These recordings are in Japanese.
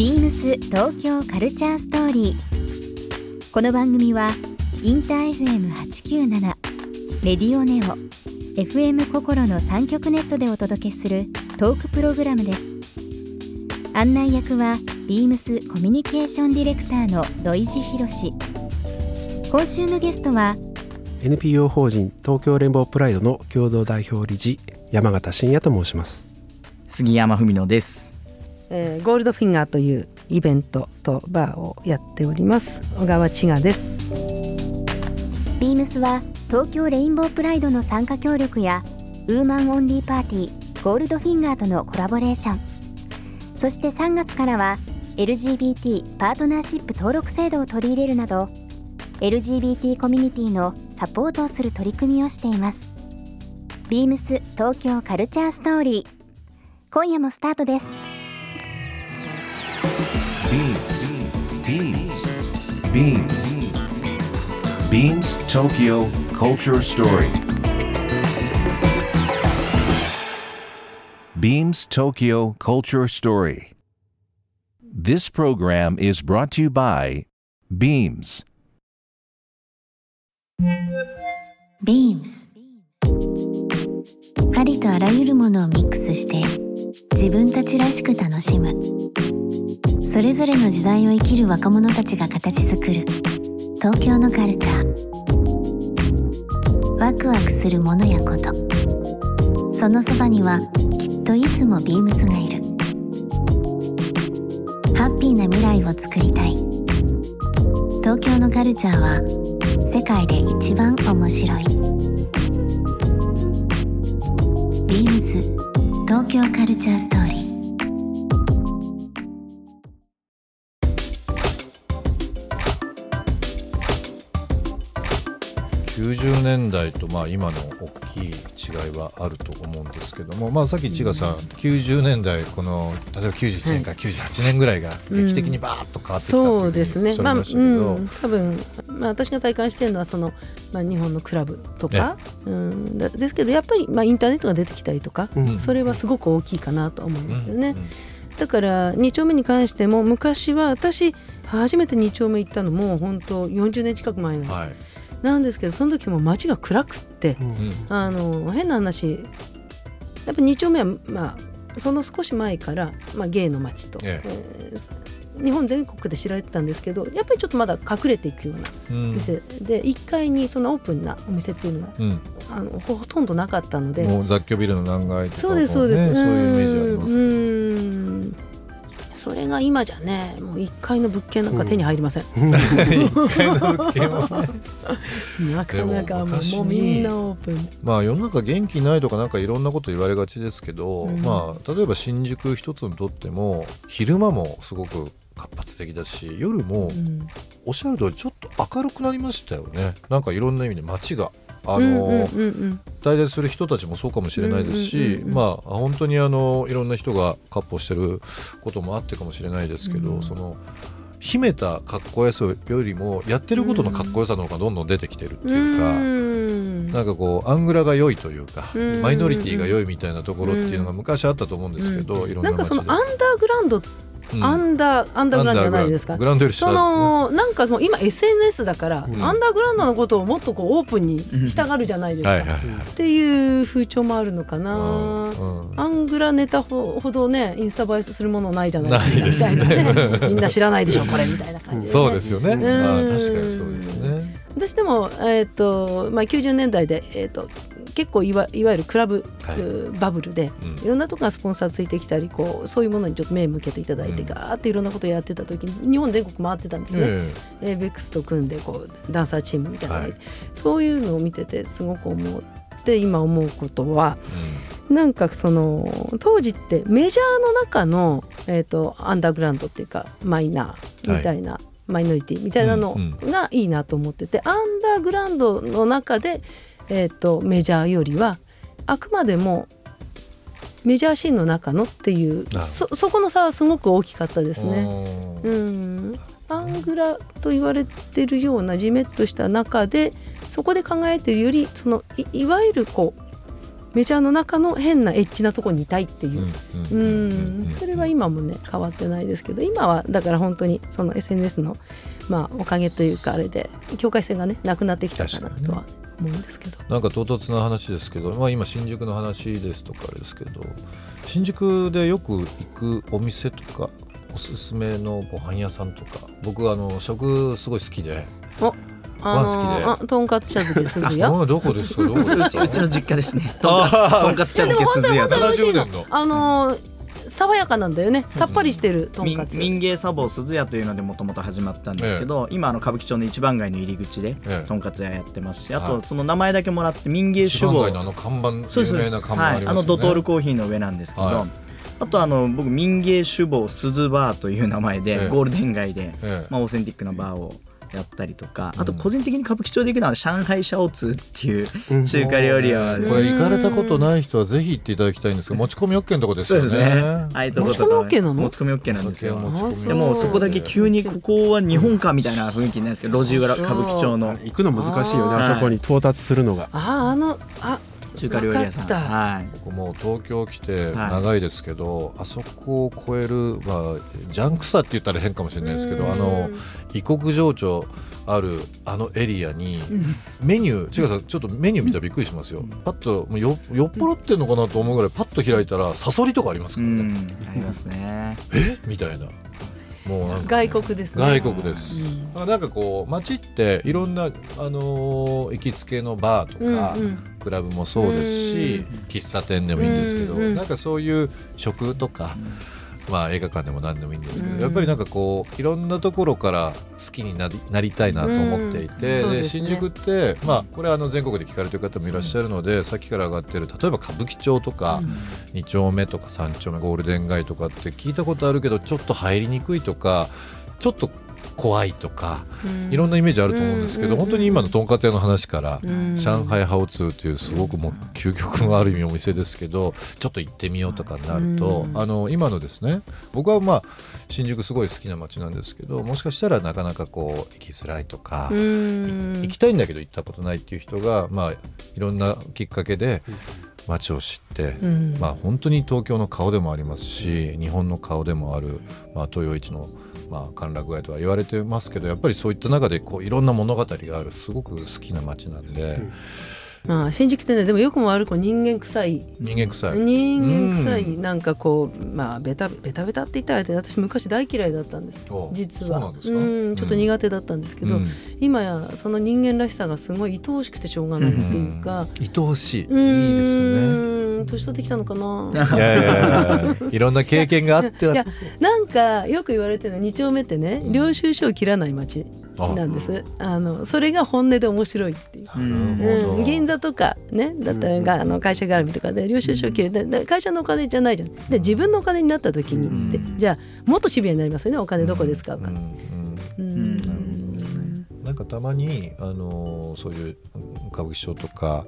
ビームス東京カルチャーストーリー。この番組はインター FM897 レディオネオ FM 心の三極ネットでお届けするトークプログラムです。案内役はビームスコミュニケーションディレクターの土井博志。今週のゲストは NPO 法人東京レンボープライドの共同代表理事山形真也と申します杉山文野ですえーゴールドフィンガーというイベントとバーをやっております。小川千賀です。ビームスは東京レインボープライドの参加協力や woman only party ゴールドフィンガーとのコラボレーション。そして3月からは LGBT パートナーシップ登録制度を取り入れるなど LGBT コミュニティのサポートをする取り組みをしています。ビームス東京カルチャーストーリー。今夜もスタートです。Beams. Beams. Beams Tokyo Culture Story. Beams Tokyo Culture Story. This program is brought to you by Beams. Beams ありとあらゆるものをミックスして自分たちらしく楽しむそれぞれの時代を生きる若者たちが形作る東京のカルチャー。ワクワクするものやこと。そのそばにはきっといつもビームスがいる。ハッピーな未来をつくりたい。東京のカルチャーは世界で一番面白い。ビームス東京カルチャーストーリー。90年代とまあ今の大きい違いはあると思うんですけども、まあ、さっき千賀さん、90年代この例えば91年から98年ぐらいが劇的にバーッと変わってきたそうですね。まあ、うん、多分、まあ、私が体感しているのはその、まあ、日本のクラブとか、うん、だですけどやっぱり、まあ、インターネットが出てきたりとか、うん。それはすごく大きいかなと思うんですよね。うん。だから2丁目に関しても昔は私初めて2丁目行ったのも本当40年近く前なんです。はいなんですけどその時も街が暗くって、うん。あの変な話やっぱ2丁目はまあその少し前から、まあ、ゲイの街と、ええ。ー日本全国で知られてたんですけどやっぱりちょっとまだ隠れていくようなうん。店、で1階にそんなオープンなお店っていうのがうん。あのほとんどなかったのでもう雑居ビルの何階とかそうですそうです、ねそういうイメージありますけどが今じゃねもう1階の物件なんか手に入りません、一階の物件はねなかなかもうみんなオープン。まあ世の中元気ないとかなんかいろんなこと言われがちですけど、うん。まあ例えば新宿一つにとっても昼間もすごく活発的だし夜もうん。おっしゃる通りちょっと明るくなりましたよね。なんかいろんな意味で街があうんの、うんうんうん滞在する人たちもそうかもしれないですし、うんうんうんうん。まあ本当にあのいろんな人が闊歩してることもあってかもしれないですけど、うん。その秘めたかっこよさよりもやってることのかっこよさの方がどんどん出てきてるっていうか。うん。なんかこうアングラが良いというか、うん。マイノリティが良いみたいなところっていうのが昔あったと思うんですけど、いろんななんかそのアンダーグラウンド、うんアンダーアンダーグラウンドじゃないですか。グラウンドより下そのなんかもう今 SNS だから、うん。アンダーグラウンドのことをもっとこうオープンにしたがるじゃないですか、っていう風潮もあるのかな、アングラネタほほどねインスタ映えするものないじゃないですね。みたいなね。みんな知らないでしょこれみたいな感じで、ね、そうですよね、あ、確かにそうですね。私でも、えーとまあ、90年代で、えー、と結構いわいわゆるクラブ、はい。うバブルで、うん。いろんなとこがスポンサーついてきたりこうそういうものにちょっと目向けていただいて、うん。ガーっていろんなことをやってた時に日本全国回ってたんですね。ええーベックスと組んでこうダンサーチームみたいな。のがい。そういうのを見ててすごく思って今思うことはえなんかその当時ってメジャーの中の、えー、とアンダーグラウンドっていうかマイナーみたいな、マイノリティみたいなのうん。がいいなと思ってて、アンダーグラウンドの中で、えー、とメジャーよりはあくまでもメジャーシーンの中のっていうそそこの差はすごく大きかったですね。ううん。ん、アングラと言われてるようなジメッとした中でそこで考えてるよりそのいいわゆるこうメジャーの中の変なエッチなとこにいたいっていう、ううんんそれは今もね変わってないですけど今はだから本当にその SNS の、まあ、おかげというかあれで境界線がねなくなってきたかなとは思うんですけど。なんか唐突な話ですけど、まあ、今新宿の話ですとかあれですけど新宿でよく行くお店とかおすすめのご飯屋さんとか僕あの食すごい好きでおあパン好きで。のあとんかつ茶漬けすずやあどこです？かどこですか？うちの実家ですね。とんかとんかつ茶漬けすずやといやでも本当に70年の。あのー爽やかなんだよね。さっぱりしてるとんかつ、民芸茶房すずやというのでもともと始まったんですけど、今あの歌舞伎町の一番街の入り口でええ。とんかつ屋やってますし、あはい。とその名前だけもらって民芸酒房。あの看板有名な看板はい、ありますよね、あのドトールコーヒーの上なんですけど、はい。あとあの僕民芸酒房すずバーという名前で、ええ。ゴールデン街で、ええ。まあ、オーセンティックなバーをやったりとか、あと個人的に歌舞伎町で行くのは上海シャオツーっていううん。中華料理は、これ行かれたことない人はぜひ行っていただきたいんですけど持ち込み OK のとこですよね。そうですね。ああいうとことか持ち込み OK なの？持ち込み OK なんですよ。でもうそこだけ急にここは日本かみたいな雰囲気になるんですけど路地裏歌舞伎町の。行くの難しいよねあそこに到達するのが。あああのあ中華料理屋さん。はい。僕もう東京来てはい。長いですけど、あそこを超える、まあ、ジャンクさって言ったら変かもしれないですけどあの異国情緒あるあのエリアにメニュー違うさんちょっとメニュー見たらびっくりしますよ。パッともうよ酔っ払ってんのかなと思うぐらいパッと開いたらサソリとかありますからね、うん、ありますね。え？みたいなもう外国ですね。外国です、なんかこう街っていろんな、あのー行きつけのバーとか、うんうん。クラブもそうですし、喫茶店でもいいんですけど、うんうん。なんかそういう食とか、まあ映画館でも何でもいいんですけど、うん。やっぱりなんかこういろんなところから好きになりなりたいなと思っていて、うん。ね。新宿ってまあこれはあの全国で聞かれてる方もいらっしゃるので、さっきから上がってる例えば歌舞伎町とか、2丁目とか3丁目ゴールデン街とかって聞いたことあるけどちょっと入りにくいとかちょっと怖いとか、いろんなイメージあると思うんですけど、うん本当に今のとんかつ屋の話から、うん。上海ハオツーというすごくもう究極のある意味お店ですけどちょっと行ってみようとかになると、うん。あの今のですね僕はまあ新宿すごい好きな街なんですけどもしかしたらなかなかこう行きづらいとか、うん。行きたいんだけど行ったことないっていう人がまあいろんなきっかけで街を知って、うん。まあ本当に東京の顔でもありますし日本の顔でもある、まあ、東洋一の、まあ、歓楽街とは言われてますけどやっぱりそういった中でこういろんな物語があるすごく好きな街なんで、まあ新宿ってねでもよくも悪くも人間臭い。人間臭い。人間臭い。なんかこうまあベタベタベタって言ったら私昔大嫌いだったんです。お実は。ちょっと苦手だったんですけど、うん。今やその人間らしさがすごい愛おしくてしょうがないっていうか、愛おしい。いいうんですね。年取ってきたのかな？いやいやい ろんな経験があっていやなんかよく言われてるの2丁目ってね領収書を切らない街なんです。あのそれが本音で面白いっていう。うん、銀座とかねだったらが、あの会社絡みとかで領収書を切れてで会社のお金じゃないじゃん。で自分のお金になった時にって、じゃあもっとシビアになりますよねお金どこで使うか、うん。うん。うん。なんかたまに、あのーそういううん歌舞伎町とか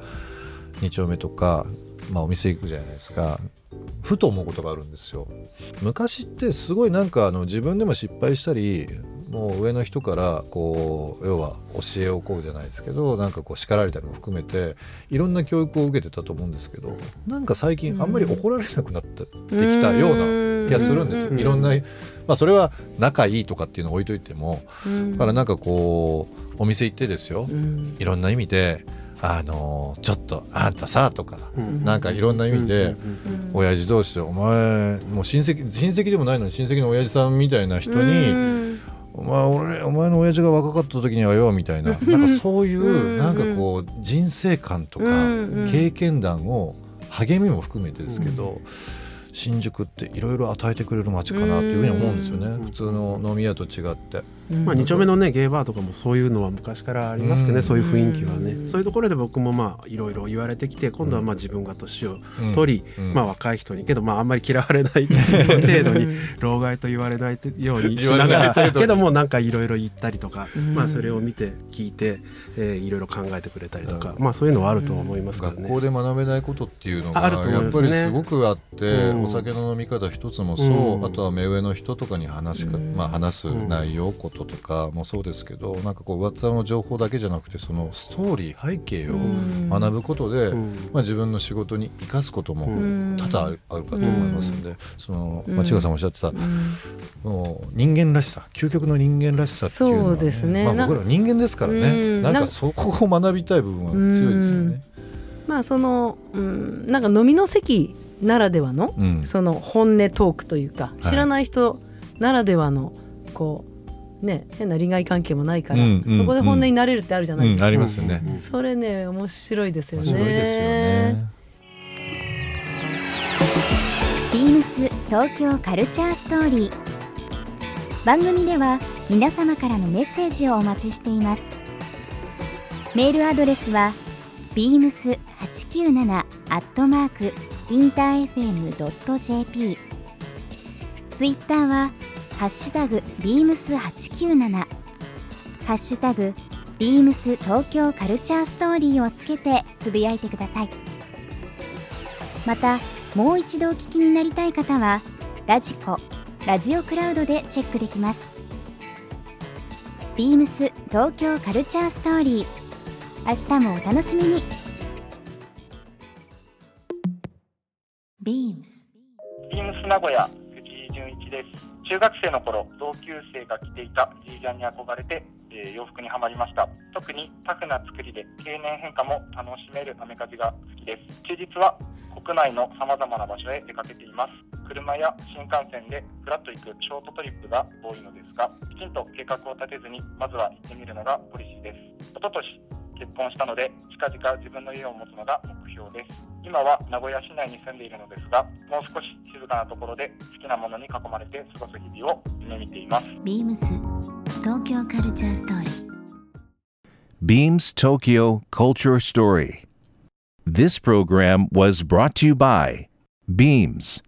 2丁目とか、まあ、お店行くじゃないですか。ふと思うことがあるんですよ。昔ってすごいなんかあの自分でも失敗したりもう上の人からこう要は教えを請うじゃないですけどなんかこう叱られたりも含めていろんな教育を受けてたと思うんですけどなんか最近あんまり怒られなくなってきたような気がするんですうん。いろんな、まあ、それは仲いいとかっていうのを置いといてもだからなんかこうお店行ってですよ。うん。いろんな意味であのちょっとあんたさとかうん。なんかいろんな意味でうん。親父同士でお前もう親戚親戚でもないのに親戚の親父さんみたいな人にお前俺お前の親父が若かった時にはよみたいな。なんかそういうなんかこう人生観とかうん。経験談を励みも含めてですけど新宿っていろいろ与えてくれる街かなというふうに思うんですよね。うん。普通の飲み屋と違って。まあ、2丁目のねゲイバーとかもそういうのは昔からありますけどね、うん。そういう雰囲気はね、うん。そういうところで僕もまあいろいろ言われてきて今度はまあ自分が年をうん取り、うん。まあ、若い人にけどまああんまり嫌われない程度に 老害と言われないようにしながら。けどもなんかいろいろ言ったりとか、うん。まあ、それを見て聞いて、えーいろいろ考えてくれたりとか、まあ、そういうのはあると思いますからね。学校で学べないことっていうのがあると思いやっぱりすごくあって、うん。お酒の飲み方一つもそう、うん。あとは目上の人とかに話しか、うん。まあ、話す内容こととかもそうですけどなんかこう上っ面の情報だけじゃなくてそのストーリー背景をうん。学ぶことで、うん。まあ、自分の仕事に生かすこともうん。多々あるあるかと思いますので、その、うん。まあ、千賀さんおっしゃってた、うん。もう人間らしさ究極の人間らしさっていうのは、そうですね。まあ、な僕ら人間ですからね、うん。なんかそこを学びたい部分は強いですよね。まあその、うん、なんか飲みの席ならではの、うん。その本音トークというかい。知らない人ならではのこうね変な利害関係もないから、うんうんそこで本音になれるってあるじゃないですか、うんありますよね。それね面白いですよね面白いですよね。ビームス東京カルチャーストーリー番組では皆様からのメッセージをお待ちしていますメールアドレスは beams897 アットマークインター FM.jp ツイッターはハッシュタグ beams897 ハッシュタグ beams 東京カルチャーストーリーをつけてつぶやいてください。またもう一度お聞きになりたい方はラジコラジオクラウドでチェックできます。ビームス東京カルチャーストーリー。明日もお楽しみに。Beams ビームス名古屋。です。中学生の頃同級生が着ていたジージャンに憧れて、えー洋服にはまりました。特にタフな作りで経年変化も楽しめるアメカジが好きです。休日は国内のさまざまな場所へ出かけています。車や新幹線でフラッと行くショートトリップが多いのですがきちんと計画を立てずにまずは行ってみるのがポリシーです。一昨年結婚したので近々自分の家を持つのが目標です。今は名古屋市内に住んでいるのですがもう少し静かなところで好きなものに囲まれて過ごす日々を夢見ています Beams 東京カルチャーストーリー Beams Tokyo Culture Story. This program was brought to you by Beams.